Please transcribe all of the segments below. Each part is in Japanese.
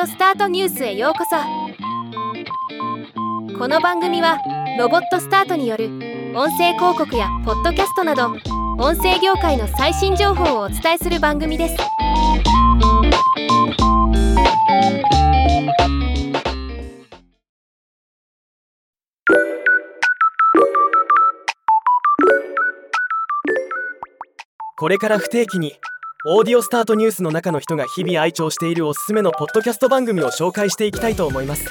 オスタートニュースへようこそ。この番組はロボットスタートによる音声広告やポッドキャストなど音声業界の最新情報をお伝えする番組です。これから不定期にAudiostart News の中の人が日々愛聴しているおすすめのポッドキャスト番組を紹介していきたいと思います。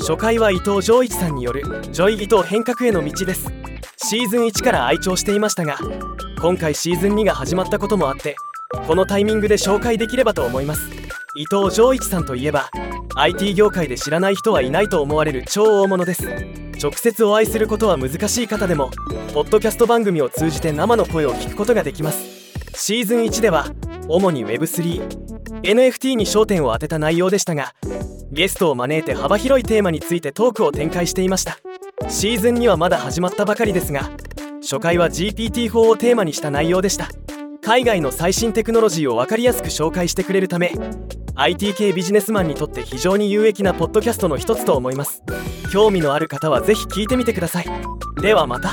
初回は伊藤穰一さんによる JOI ITO 変革への道です。シーズン1から愛聴していましたが今回シーズン2が始まったこともあってこのタイミングで紹介できればと思います。伊藤穰一さんといえば IT 業界で知らない人はいないと思われる超大物です。直接お会いすることは難しい方でもポッドキャスト番組を通じて生の声を聞くことができます。シーズン1では主に Web3NFT に焦点を当てた内容でしたがゲストを招いて幅広いテーマについてトークを展開していました。シーズンにはまだ始まったばかりですが初回は GPT-4 をテーマにした内容でした。海外の最新テクノロジーを分かりやすく紹介してくれるため IT 系ビジネスマンにとって非常に有益なポッドキャストの一つと思います。興味のある方は是非聞いてみてください。ではまた。